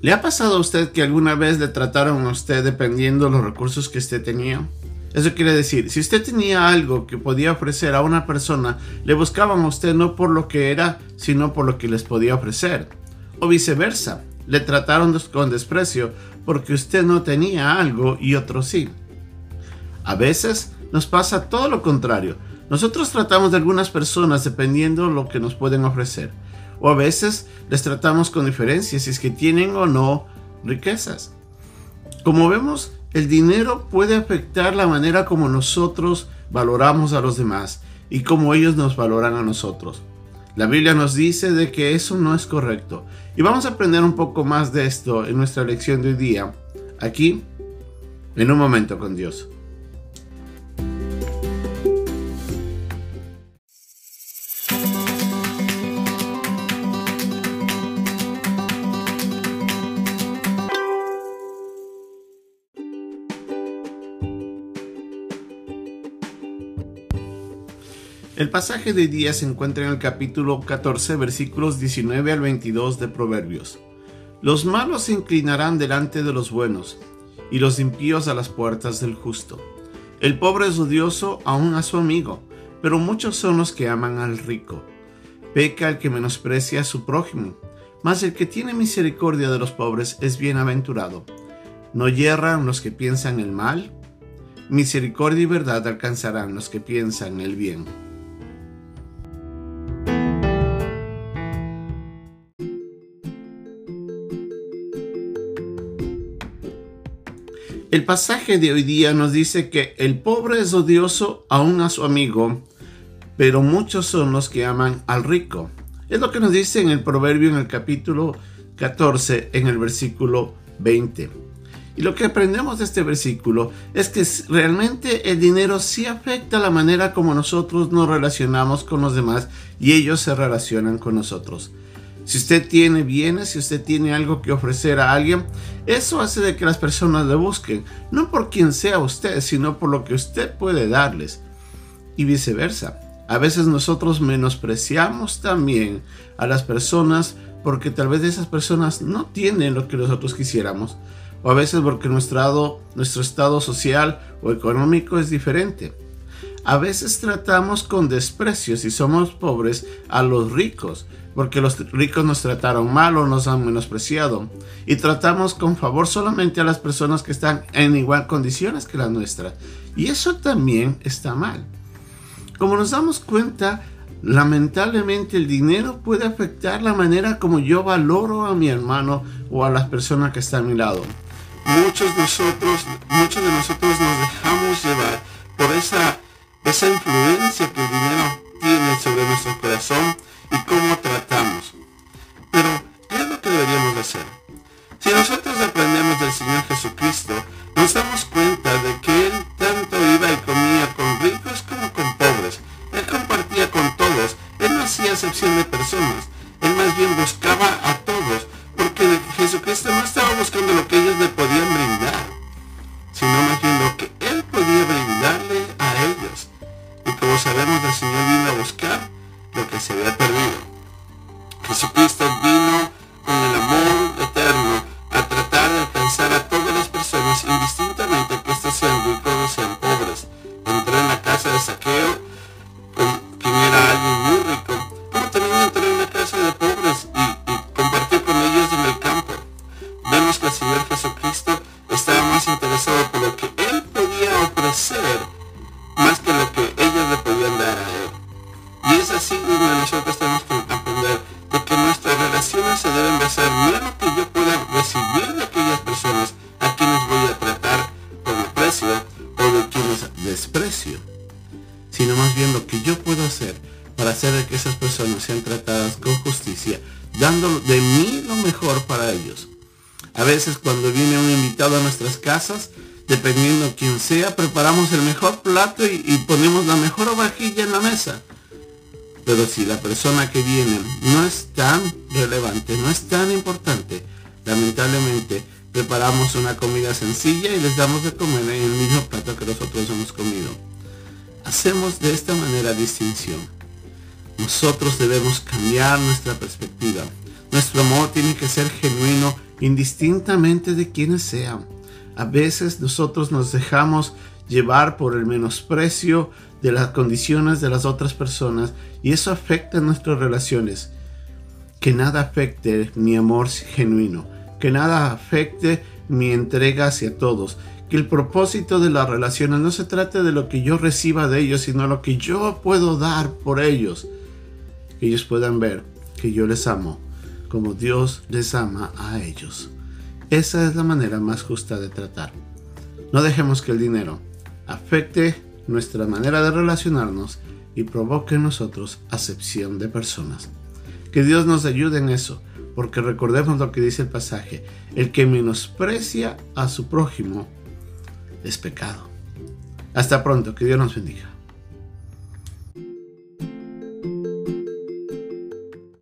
¿Le ha pasado a usted que alguna vez le trataron a usted dependiendo de los recursos que usted tenía? Eso quiere decir, si usted tenía algo que podía ofrecer a una persona, le buscaban a usted no por lo que era, sino por lo que les podía ofrecer. O viceversa, le trataron con desprecio porque usted no tenía algo y otro sí. A veces nos pasa todo lo contrario. Nosotros tratamos de algunas personas dependiendo de lo que nos pueden ofrecer o a veces les tratamos con diferencia si es que tienen o no riquezas. Como vemos, el dinero puede afectar la manera como nosotros valoramos a los demás y como ellos nos valoran a nosotros. La Biblia nos dice de que eso no es correcto. Y vamos a aprender un poco más de esto en nuestra lección de hoy día, aquí, en un momento con Dios. El pasaje de día se encuentra en el capítulo 14, versículos 19 al 22 de Proverbios. Los malos se inclinarán delante de los buenos, y los impíos a las puertas del justo. El pobre es odioso aún a su amigo, pero muchos son los que aman al rico. Peca el que menosprecia a su prójimo, mas el que tiene misericordia de los pobres es bienaventurado. No yerran los que piensan el mal, misericordia y verdad alcanzarán los que piensan el bien. El pasaje de hoy día nos dice que el pobre es odioso aún a su amigo, pero muchos son los que aman al rico. Es lo que nos dice en el proverbio en el capítulo 14, en el versículo 20. Y lo que aprendemos de este versículo es que realmente el dinero sí afecta la manera como nosotros nos relacionamos con los demás y ellos se relacionan con nosotros. Si usted tiene bienes, si usted tiene algo que ofrecer a alguien, eso hace de que las personas le busquen, no por quien sea usted, sino por lo que usted puede darles. Y viceversa. A veces nosotros menospreciamos también a las personas porque tal vez esas personas no tienen lo que nosotros quisiéramos. O a veces porque nuestro, nuestro estado social o económico es diferente. A veces tratamos con desprecio si somos pobres a los ricos porque los ricos nos trataron mal o nos han menospreciado. Y tratamos con favor solamente a las personas que están en igual condiciones que la nuestra. Y eso también está mal. Como nos damos cuenta, lamentablemente el dinero puede afectar la manera como yo valoro a mi hermano o a las personas que están a mi lado. Muchos de nosotros, muchos de nosotros nos dejamos llevar por esa, esa influencia que el dinero tiene sobre nuestro corazón y cómo tratamos. Pero, ¿qué es lo que deberíamos hacer? Si nosotros aprendemos del Señor Jesucristo, nos damos cuenta de que Él tanto iba y comía con ricos como con pobres. Él compartía con todos. Él no hacía excepción de personas. Él más bien buscaba a todos, porque Jesucristo no estaba buscando lo que Jesucristo vino con justicia, dando de mí lo mejor para ellos. A veces cuando viene un invitado a nuestras casas, dependiendo quién sea, preparamos el mejor plato y, y ponemos la mejor vajilla en la mesa. Pero si la persona que viene no es tan relevante, no es tan importante, lamentablemente preparamos una comida sencilla y les damos de comer en el mismo plato que nosotros hemos comido. Hacemos de esta manera distinción. Nosotros debemos cambiar nuestra perspectiva. Nuestro amor tiene que ser genuino indistintamente de quienes sean. A veces nosotros nos dejamos llevar por el menosprecio de las condiciones de las otras personas y eso afecta nuestras relaciones. Que nada afecte mi amor genuino, que nada afecte mi entrega hacia todos, que el propósito de las relaciones no se trate de lo que yo reciba de ellos, sino lo que yo puedo dar por ellos. Que ellos puedan ver que yo les amo como Dios les ama a ellos. Esa es la manera más justa de tratar. No dejemos que el dinero afecte nuestra manera de relacionarnos y provoque en nosotros acepción de personas. Que Dios nos ayude en eso, porque recordemos lo que dice el pasaje, el que menosprecia a su prójimo es pecado. Hasta pronto, que Dios nos bendiga.